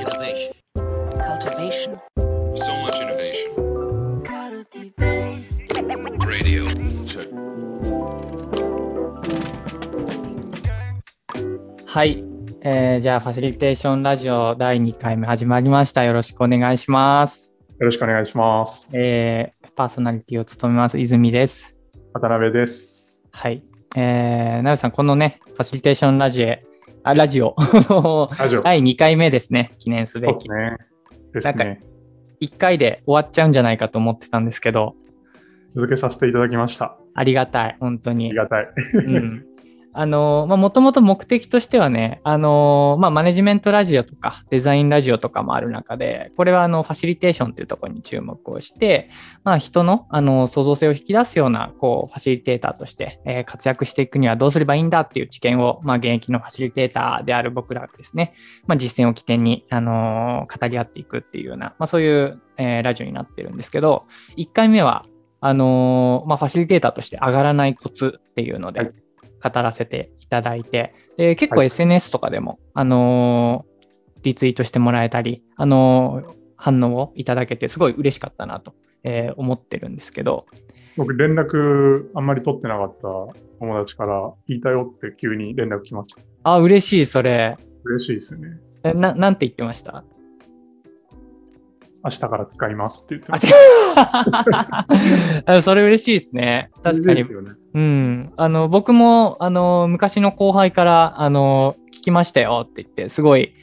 Innovation. cultivation, So much innovation. Radio. Check. はい、えーじゃあファシリテーションラジオ第2回目始まりました。よろしくお願いします。よろしくお願いします。えーパーソナリティを務めます泉です。渡辺です。はい。えー、なべさん、このね、ファシリテーションラジオ、あ、ラジオ、ラジオ。第2回目ですね、記念すべき。そうですね。ですなんかね。1回で終わっちゃうんじゃないかと思ってたんですけど、続けさせていただきました。ありがたい、本当にあり。がたい。うんあの、ま、もともと目的としてはね、あの、ま、マネジメントラジオとかデザインラジオとかもある中で、これはあの、ファシリテーションっていうところに注目をして、ま、人の、あの、創造性を引き出すような、こう、ファシリテーターとして、活躍していくにはどうすればいいんだっていう知見を、ま、現役のファシリテーターである僕らがですね、ま、実践を起点に、あの語り合っていくっていうような、ま、そういう、えラジオになってるんですけど、1回目は、あのま、ファシリテーターとして上がらないコツっていうので、語らせていただいて、で結構はい SNS とかでも、あのーリツイートしてもらえたり、あのー反応をいただけて、すごい嬉しかったなと、えー思ってるんですけど、僕、連絡あんまり取ってなかった友達から、言いたよって急に連絡来ました。あ、嬉しい、それ。嬉しいですよね。えななんて言ってました？明日から使いますって言ってあました。あ それ嬉しいですね。確かにね。うん。あの、僕も、あの、昔の後輩から、あの、聞きましたよって言って、すごい、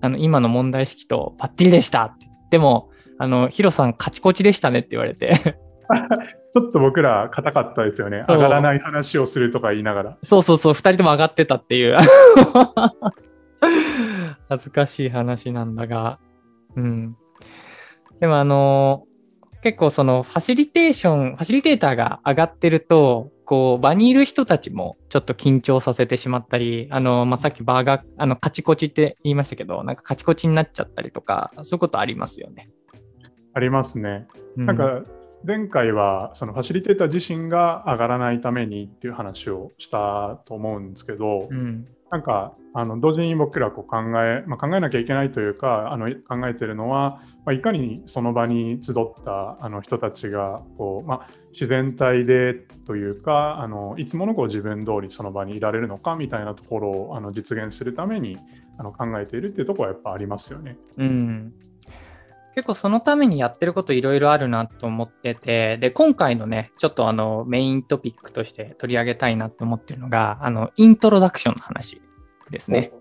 あの、今の問題意識とバッチリでしたって。でも、あの、ヒロさん、カチコチでしたねって言われて、ちょっと僕ら硬かったですよね。上がらない話をするとか言いながら。そうそうそう、二人とも上がってたっていう。恥ずかしい話なんだが。うん。でもあの結構そのファシリテーション、ファシリテーターが上がってると、こう、場にいる人たちもちょっと緊張させてしまったり、あの、まあ、さっきバーが、あの、カチコチって言いましたけど、なんかカチコチになっちゃったりとか、そういうことありますよね。ありますね。うなんか、前回はそのファシリテーター自身が上がらないためにっていう話をしたと思うんですけど、うん。なんかあの同時に僕らこう考え、まあ、考えなきゃいけないというかあの考えてるのは、まあ、いかにその場に集ったあの人たちがこう、まあ、自然体でというかあのいつものこう自分通りその場にいられるのかみたいなところをあの実現するためにあの考えているっていうところはやっぱありますよね。うん。結構そのためにやってることいろいろあるなと思ってて、で、今回のね、ちょっとあの、メイントピックとして取り上げたいなと思ってるのが、あの、イントロダクションの話ですね。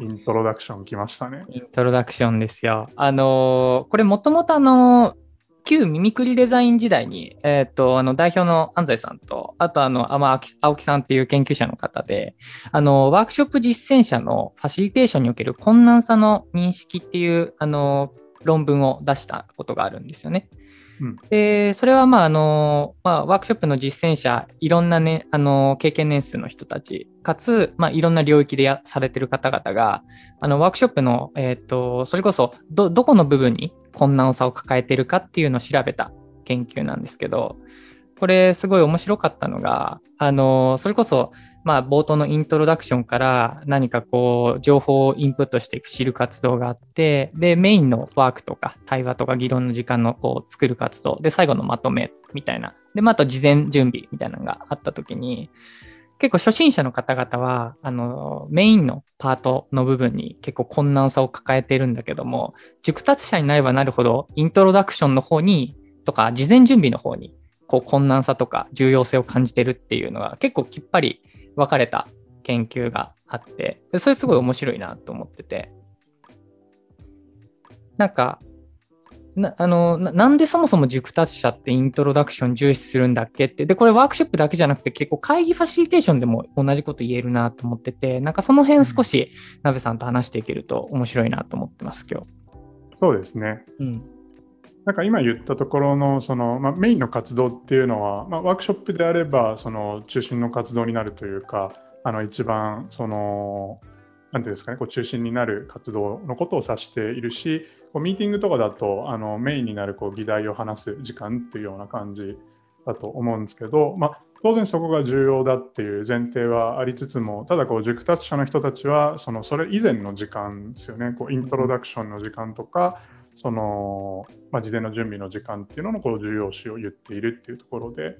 イントロダクション来ましたね。イントロダクションですよ。あのーこれもともとあのー旧ミミクリデザイン時代に、えっ、と、あの、代表の安西さんと、あとあの、あまあ青木青木さんっていう研究者の方で、あの、ワークショップ実践者のファシリテーションにおける困難さの認識っていう、あの、論文を出したことがあるんですよね。うんで、それは、まあ、あの、まあ、ワークショップの実践者、いろんなね、あの、経験年数の人たち、かつ、まあ、いろんな領域でやされてる方々が、あの、ワークショップの、えっ、と、それこそ、ど、どこの部分に困難さを抱えてるかっていうのを調べた研究なんですけど、これ、すごい面白かったのが、あの、それこそ、まあ、冒頭のイントロダクションから何かこう、情報をインプットしていく知る活動があって、で、メインのワークとか対話とか議論の時間のこう、作る活動、で、最後のまとめみたいな。で、まあ、あと事前準備みたいなのがあったときに、結構初心者の方々は、あの、メインのパートの部分に結構困難さを抱えてるんだけども、熟達者になればなるほど、イントロダクションの方に、とか、事前準備の方に、こう、困難さとか重要性を感じてるっていうのが結構きっぱり分かれた研究があって、でそれすごい面白いなと思ってて。なんか、なあのななんでそもそも熟達者ってイントロダクション重視するんだっけって、で、これワークショップだけじゃなくて結構会議ファシリテーションでも同じこと言えるなと思ってて、なんかその辺少しなべさんと話していけると面白いなと思ってます、今日。そうですね。うん。なんか今言ったところのその、まあ、メインの活動っていうのは、まあ、ワークショップであればその中心の活動になるというかあの一番そのなんていうんですかねこう中心になる活動のことを指しているしこうミーティングとかだとあのメインになるこう議題を話す時間っていうような感じだと思うんですけど、まあ、当然そこが重要だっていう前提はありつつも、ただこう熟達者の人たちは、そのそれ以前の時間ですよね、こうイントロダクションの時間とか、その、まあ、事前の準備の時間っていうののこう重要視を言っているっていうところで、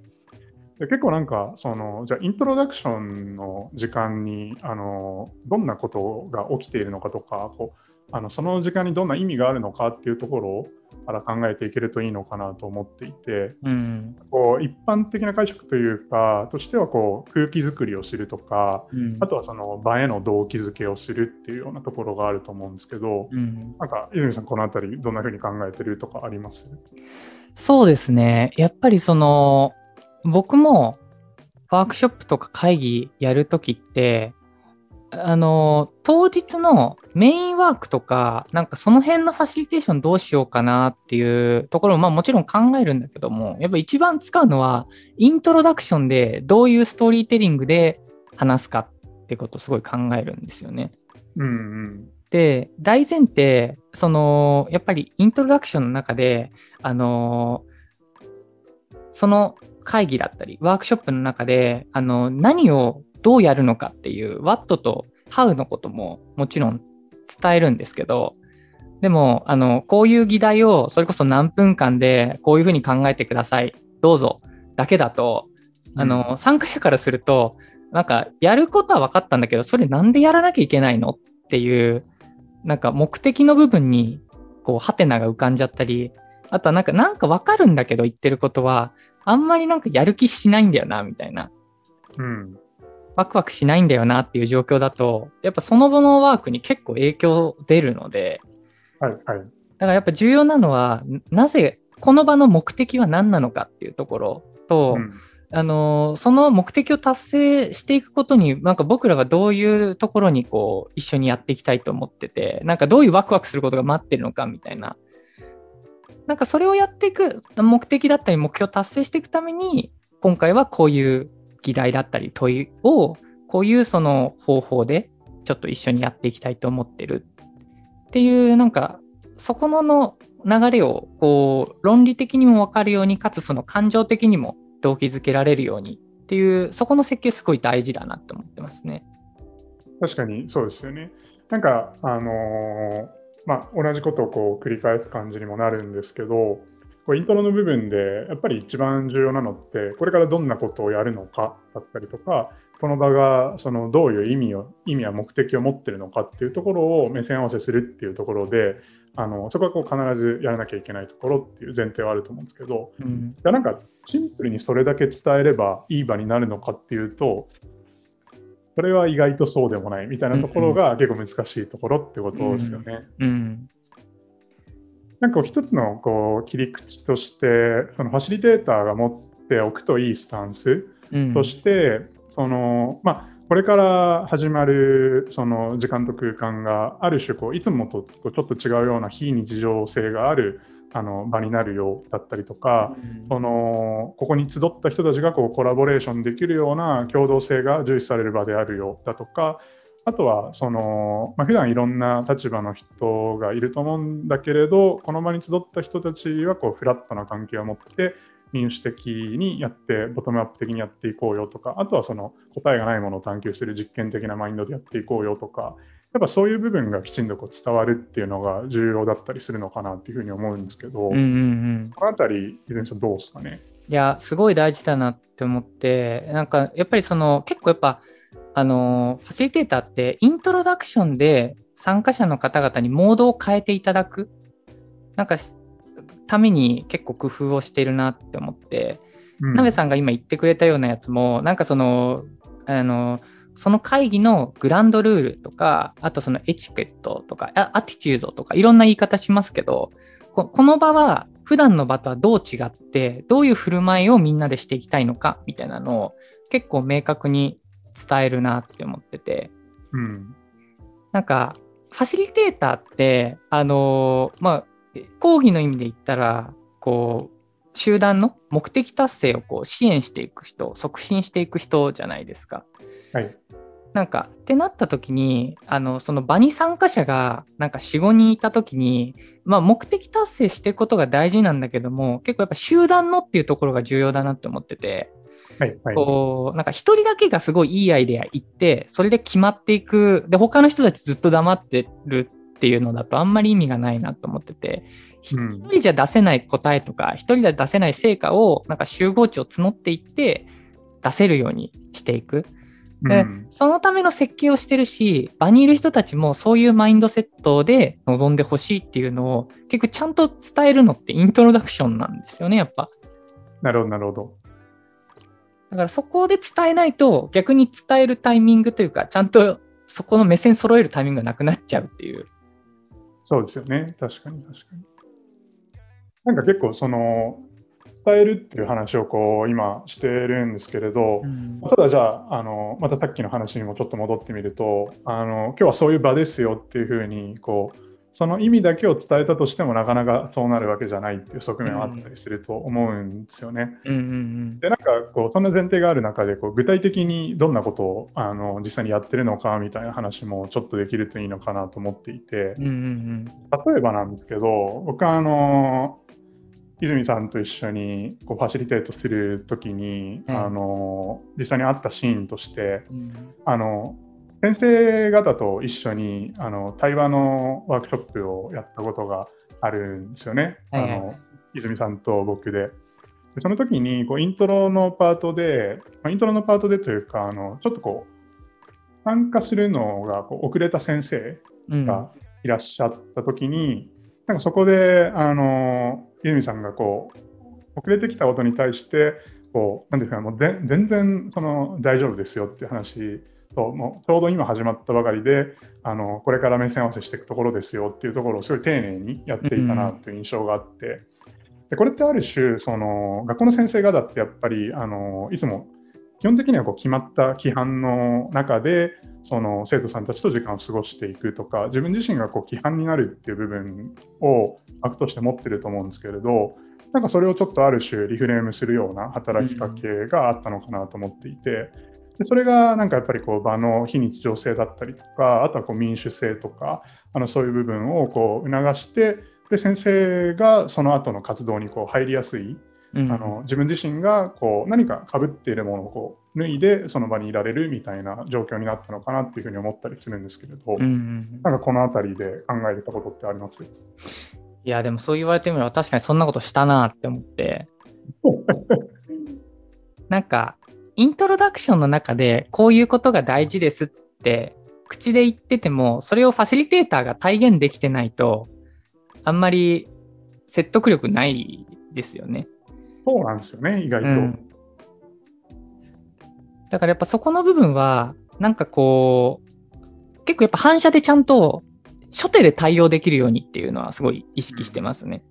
で結構なんかそのじゃあイントロダクションの時間にあのどんなことが起きているのかとかこうあのその時間にどんな意味があるのかっていうところをから考えていけるといいのかなと思っていて、うん。こう一般的な解釈というかとしてはこう空気作りをするとかうん。あとはその場への動機づけをするっていうようなところがあると思うんですけど、うん。なんか泉さんこのあたりどんなふうに考えてるとかあります？そうですね。やっぱりその、僕もワークショップとか会議やるときって、あの、当日のメインワークとか、なんかその辺のファシリテーションどうしようかなっていうところも、まあもちろん考えるんだけども、やっぱ一番使うのは、イントロダクションでどういうストーリーテリングで話すかってことをすごい考えるんですよね。うんうんで、大前提、その、やっぱりイントロダクションの中で、あの、その会議だったり、ワークショップの中で、あの、何をどうやるのかっていう、what と how のことももちろん伝えるんですけど、でも、あの、こういう議題を、それこそ何分間で、こういうふうに考えてください。どうぞ。だけだと、あの、参加者からすると、なんか、やることは分かったんだけど、それなんでやらなきゃいけないの？っていう、なんか目的の部分に、こう、ハテナが浮かんじゃったり、あとはなんか、なんか分かるんだけど言ってることは、あんまりなんかやる気しないんだよな、みたいな。うんワクワクしないんだよなっていう状況だと、やっぱその後のワークに結構影響出るので、はいはいだからやっぱ重要なのは、なぜ、この場の目的は何なのかっていうところと、うんあのーその目的を達成していくことに、なんか僕らがどういうところにこう、一緒にやっていきたいと思ってて、なんかどういうワクワクすることが待ってるのかみたいな。なんかそれをやっていく目的だったり目標を達成していくために、今回はこういう議題だったり問いを、こういうその方法でちょっと一緒にやっていきたいと思ってるっていう、なんかそこのの流れをこう論理的にも分かるように、かつその感情的にも動機づけられるようにっていう、そこの設計すごい大事だなって思ってますね。確かにそうですよね。なんか、あのーまあ、同じことをこう繰り返す感じにもなるんですけど、こうイントロの部分でやっぱり一番重要なのって、これからどんなことをやるのかだったりとか、この場がそのどういう意味を意味や目的を持ってるのかっていうところを目線合わせするっていうところで、あのそこはこう必ずやらなきゃいけないところっていう前提はあると思うんですけど、うん、いやなんかシンプルにそれだけ伝えればいい場になるのかっていうと、それは意外とそうでもないみたいなところが結構難しいところってことですよね。うん、なんかこう一つのこう切り口として、そのファシリテーターが持っておくといいスタンスうん、として、そのまあ、これから始まるその時間と空間がある種こういつもとちょっと違うような非日常性があるあの場になるようだったりとか、そのここに集った人たちがこうコラボレーションできるような共同性が重視される場であるようだとかあとはその、まあ、普段いろんな立場の人がいると思うんだけれどこの場に集った人たちはこうフラットな関係を持って民主的にやってボトムアップ的にやっていこうよとかあとはその答えがないものを探求する実験的なマインドでやっていこうよとかやっぱそういう部分がきちんとこう伝わるっていうのが重要だったりするのかなっていうふうに思うんですけど、うんうんうん。このあたり、泉さんどうですかね？いや、すごい大事だなって思って、なんかやっぱりその結構やっぱ、あの、ファシリテーターってイントロダクションで参加者の方々にモードを変えていただく、なんかし、ために結構工夫をしているなって思って、うん。なべさんが今言ってくれたようなやつも、なんかその、あの、その会議のグランドルールとか、あとそのエチケットとか、あアティチュードとか、いろんな言い方しますけど、ここの場は普段の場とはどう違って、どういう振る舞いをみんなでしていきたいのか、みたいなのを結構明確に伝えるなって思ってて、うん。なんか、ファシリテーターって、あのまあ、講義の意味で言ったら、こう、集団の目的達成をこう支援していく人、促進していく人じゃないですか。はい。なんか、ってなった時に、あの、その場に参加者が、なんか4、5人いた時に、まあ、目的達成していくことが大事なんだけども、結構やっぱ集団のっていうところが重要だなって思ってて、はいはい。こう、なんか一人だけがすごいいいアイデア言って、それで決まっていく。で、他の人たちずっと黙ってるっていうのだとあんまり意味がないなと思ってて、一うん人じゃ出せない答えとか、一人じゃ出せない成果を、なんか集合値を募っていって、出せるようにしていく。でうんそのための設計をしてるし、場にいる人たちもそういうマインドセットで臨んでほしいっていうのを結構ちゃんと伝えるのってイントロダクションなんですよね、やっぱ。なるほど、なるほど。だからそこで伝えないと逆に伝えるタイミングというか、ちゃんとそこの目線揃えるタイミングがなくなっちゃうっていう。そうですよね。確かに、確かに。なんか結構、その、伝えるっていう話をこう今してるんですけれど、ただじゃああの、またさっきの話にもちょっと戻ってみると、あの今日はそういう場ですよっていうふうにこう、その意味だけを伝えたとしてもなかなかそうなるわけじゃないっていう側面はあったりすると思うんですよね。うんうんでなんかこうそんな前提がある中でこう具体的にどんなことをあの実際にやってるのかみたいな話もちょっとできるといいのかなと思っていてうん。うんうん例えばなんですけど僕はあの泉さんと一緒にこうファシリテートするときに、はいあの実際にあったシーンとしてうん。あの先生方と一緒にあの対話のワークショップをやったことがあるんですよね。はいはいあの泉さんと僕で。でその時にこうイントロのパートで、まあ、イントロのパートでというかあのちょっとこう参加するのがこう遅れた先生うんがいらっしゃった時に、なんかそこであの泉さんがこう遅れてきたことに対してこうなんですかねもうぜ全然その大丈夫ですよっていう話ともうちょうど今始まったばかりであのこれから目線合わせしていくところですよっていうところをすごい丁寧にやっていたなという印象があって、でこれってある種その学校の先生方ってやっぱりあのいつも基本的にはこう決まった規範の中でその生徒さんたちと時間を過ごしていくとか自分自身がこう規範になるっていう部分を枠として持ってると思うんですけれどなんかそれをちょっとある種リフレームするような働きかけがあったのかなと思っていて。でそれがなんかやっぱりこう場の非日常性だったりとかあとはこう民主性とかあのそういう部分をこう促してで先生がその後の活動にこう入りやすいうん。あの自分自身がこう何か被っているものをこう脱いでその場にいられるみたいな状況になったのかなっていうふうに思ったりするんですけれど、うんうんなんかこの辺りで考えれたことってあります？いや、でもそう言われてみれば確かにそんなことしたなって思って、なんか、イントロダクションの中でこういうことが大事ですって口で言ってても、それをファシリテーターが体現できてないと、あんまり説得力ないですよね。そうなんですよね意外と。うんだからやっぱそこの部分は、なんかこう、結構やっぱ反射でちゃんと初手で対応できるようにっていうのはすごい意識してますね。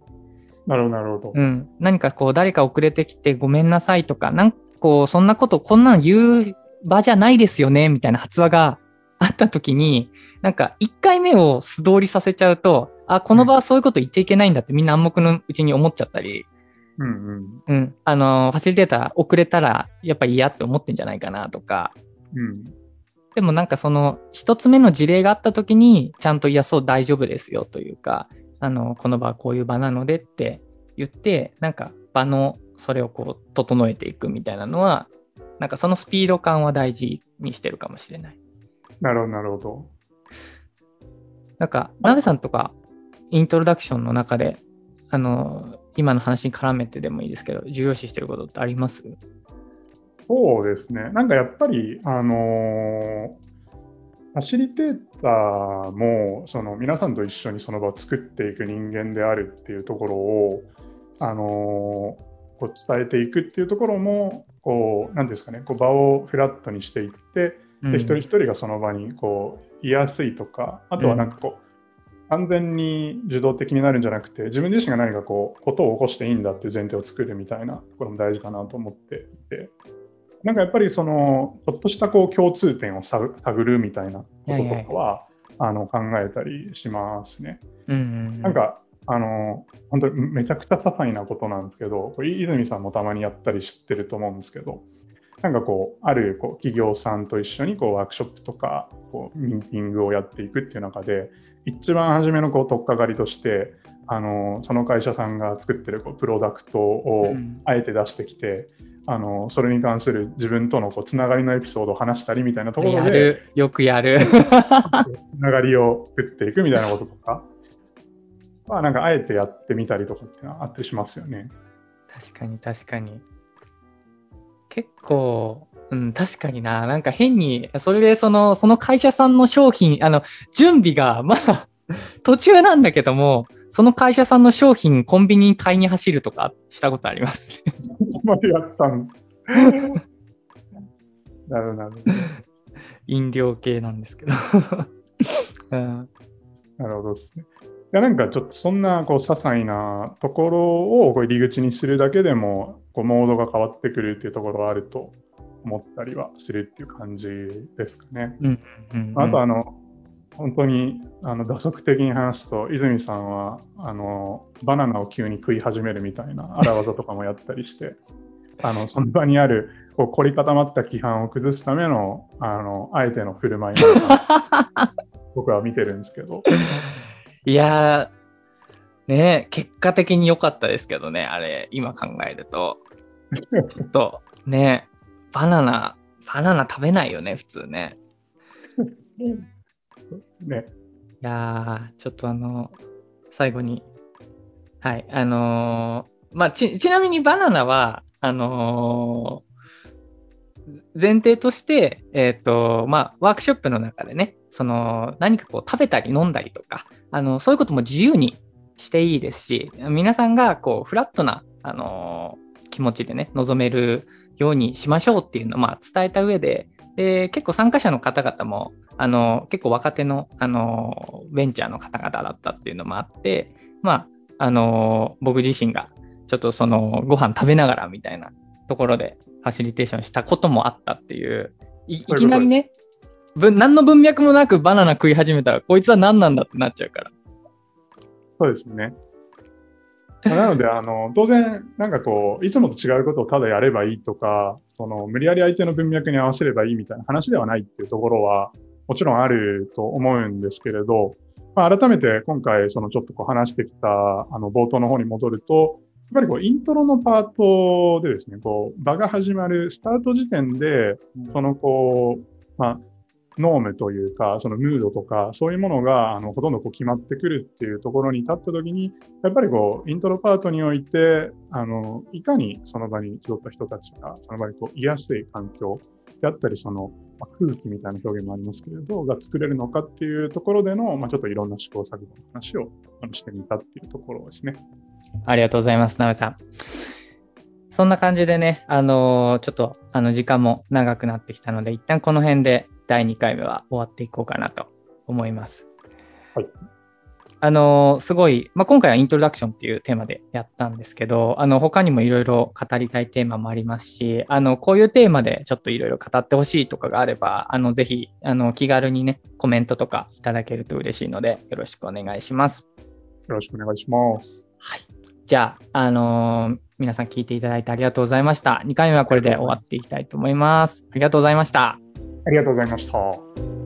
なるほどなるほど。うん。何かこう誰か遅れてきてごめんなさいとか、なんかこうそんなことこんなの言う場じゃないですよねみたいな発話があった時に、なんか1回目を素通りさせちゃうと、あ、この場はそういうこと言っちゃいけないんだってみんな暗黙のうちに思っちゃったり、うんうん。うん。あの、ファシリテーター遅れたらやっぱ嫌って思ってんじゃないかなとか、うん。でもなんかその一つ目の事例があった時にちゃんといやそう大丈夫ですよというかあのこの場はこういう場なのでって言ってなんか場のそれをこう整えていくみたいなのはなんかそのスピード感は大事にしてるかもしれない。なるほどなるほど。なんかナベさんとかイントロダクションの中であの今の話に絡めてでもいいですけど重要視してることってあります？そうですね。なんかやっぱり、あのーファシリテーターもその皆さんと一緒にその場を作っていく人間であるっていうところを、あのーこう伝えていくっていうところもこうなんですかねこう場をフラットにしていってで一人一人がその場にこう居やすいとかあとはなんかこう、完全に受動的になるんじゃなくて自分自身が何かこうことを起こしていいんだっていう前提を作るみたいなところも大事かなと思っていて。なんかやっぱりそのちょっとしたこう共通点を探探るみたいなこととかはあの考えたりしますね。うんうん。なんかあの本当にめちゃくちゃ些細なことなんですけど、泉さんもたまにやったり知ってると思うんですけど、なんかこう、あるこう企業さんと一緒にこうワークショップとかこうミーティングをやっていくっていう中で、一番初めのこう取っかかりとして、あのその会社さんが作ってるこうプロダクトをうんあえて出してきて、あのそれに関する自分とのこうつながりのエピソードを話したりみたいなところでやる。よくやる。つながりを作っていくみたいなこととか、まあなんかあえてやってみたりとかってあったりしますよね。確かに確かに。結構、うん、確かにな。なんか変に、それでその、その会社さんの商品、あの、準備がまだ 途中なんだけども、その会社さんの商品、コンビニに買いに走るとかしたことあります。ここまでやったん なるなる。飲料系なんですけど。うん、なるほどですね。いやなんかちょっとそんなこう些細なところをこう入り口にするだけでもこうモードが変わってくるっていうところはあると思ったりはするっていう感じですかね。うんうんあとあの本当にあの打足的に話すと泉さんはあのバナナを急に食い始めるみたいな荒技とかもやったりして あのその場にあるこう凝り固まった規範を崩すためのあのあえての振る舞い僕は見てるんですけど。いやー、ね結果的に良かったですけどね、あれ、今考えると。ちょっと、ねバナナ、バナナ食べないよね、普通ね。ね、いやー、ちょっとあの、最後に、はい、あのーまあ、ち、ちなみにバナナは、あのー前提として、えっ、と、まあ、ワークショップの中でね、その、何かこう食べたり飲んだりとか、あの、そういうことも自由にしていいですし、皆さんがこう、フラットな、あの気持ちでね、臨めるようにしましょうっていうのを、まあ、伝えた上で、で、結構参加者の方々も、あの、結構若手の、あの、ベンチャーの方々だったっていうのもあって、まあ、あの、僕自身が、ちょっとその、ご飯食べながらみたいなところで、ファシリテーションしたこともあったっていう、いいきなりね、ぶ何の文脈もなくバナナ食い始めたら、こいつは何なんだってなっちゃうから。そうですね。まあなので、あの、当然、なんかこう、いつもと違うことをただやればいいとか、その、無理やり相手の文脈に合わせればいいみたいな話ではないっていうところは、もちろんあると思うんですけれど、まあ、改めて今回、そのちょっとこう話してきた、あの、冒頭の方に戻ると、やっぱりこう、イントロのパートでですね、こう、場が始まるスタート時点で、そのこう、まあ、ノームというか、そのムードとか、そういうものがあのほとんどこう決まってくるっていうところに立ったときに、やっぱりこう、イントロパートにおいて、あの、いかにその場に集った人たちが、その場にこう、居やすい環境であったり、その、まあ空気みたいな表現もありますけれど、が作れるのかっていうところでの、まあ、ちょっといろんな試行錯誤の話をあのしてみたっていうところですね。ありがとうございます、なべさん。そんな感じでね、あのーちょっと、あの、時間も長くなってきたので、一旦この辺で第2回目は終わっていこうかなと思います。はい。あのーすごい、まあ、今回はイントロダクションっていうテーマでやったんですけど、あの、他にもいろいろ語りたいテーマもありますし、あの、こういうテーマでちょっといろいろ語ってほしいとかがあれば、あの、ぜひ、あの、気軽にね、コメントとかいただけると嬉しいので、よろしくお願いします。よろしくお願いします。はいじゃあ、あのー皆さん聞いていただいてありがとうございました。2回目はこれで終わっていきたいと思います。ありがとうございました。ありがとうございました。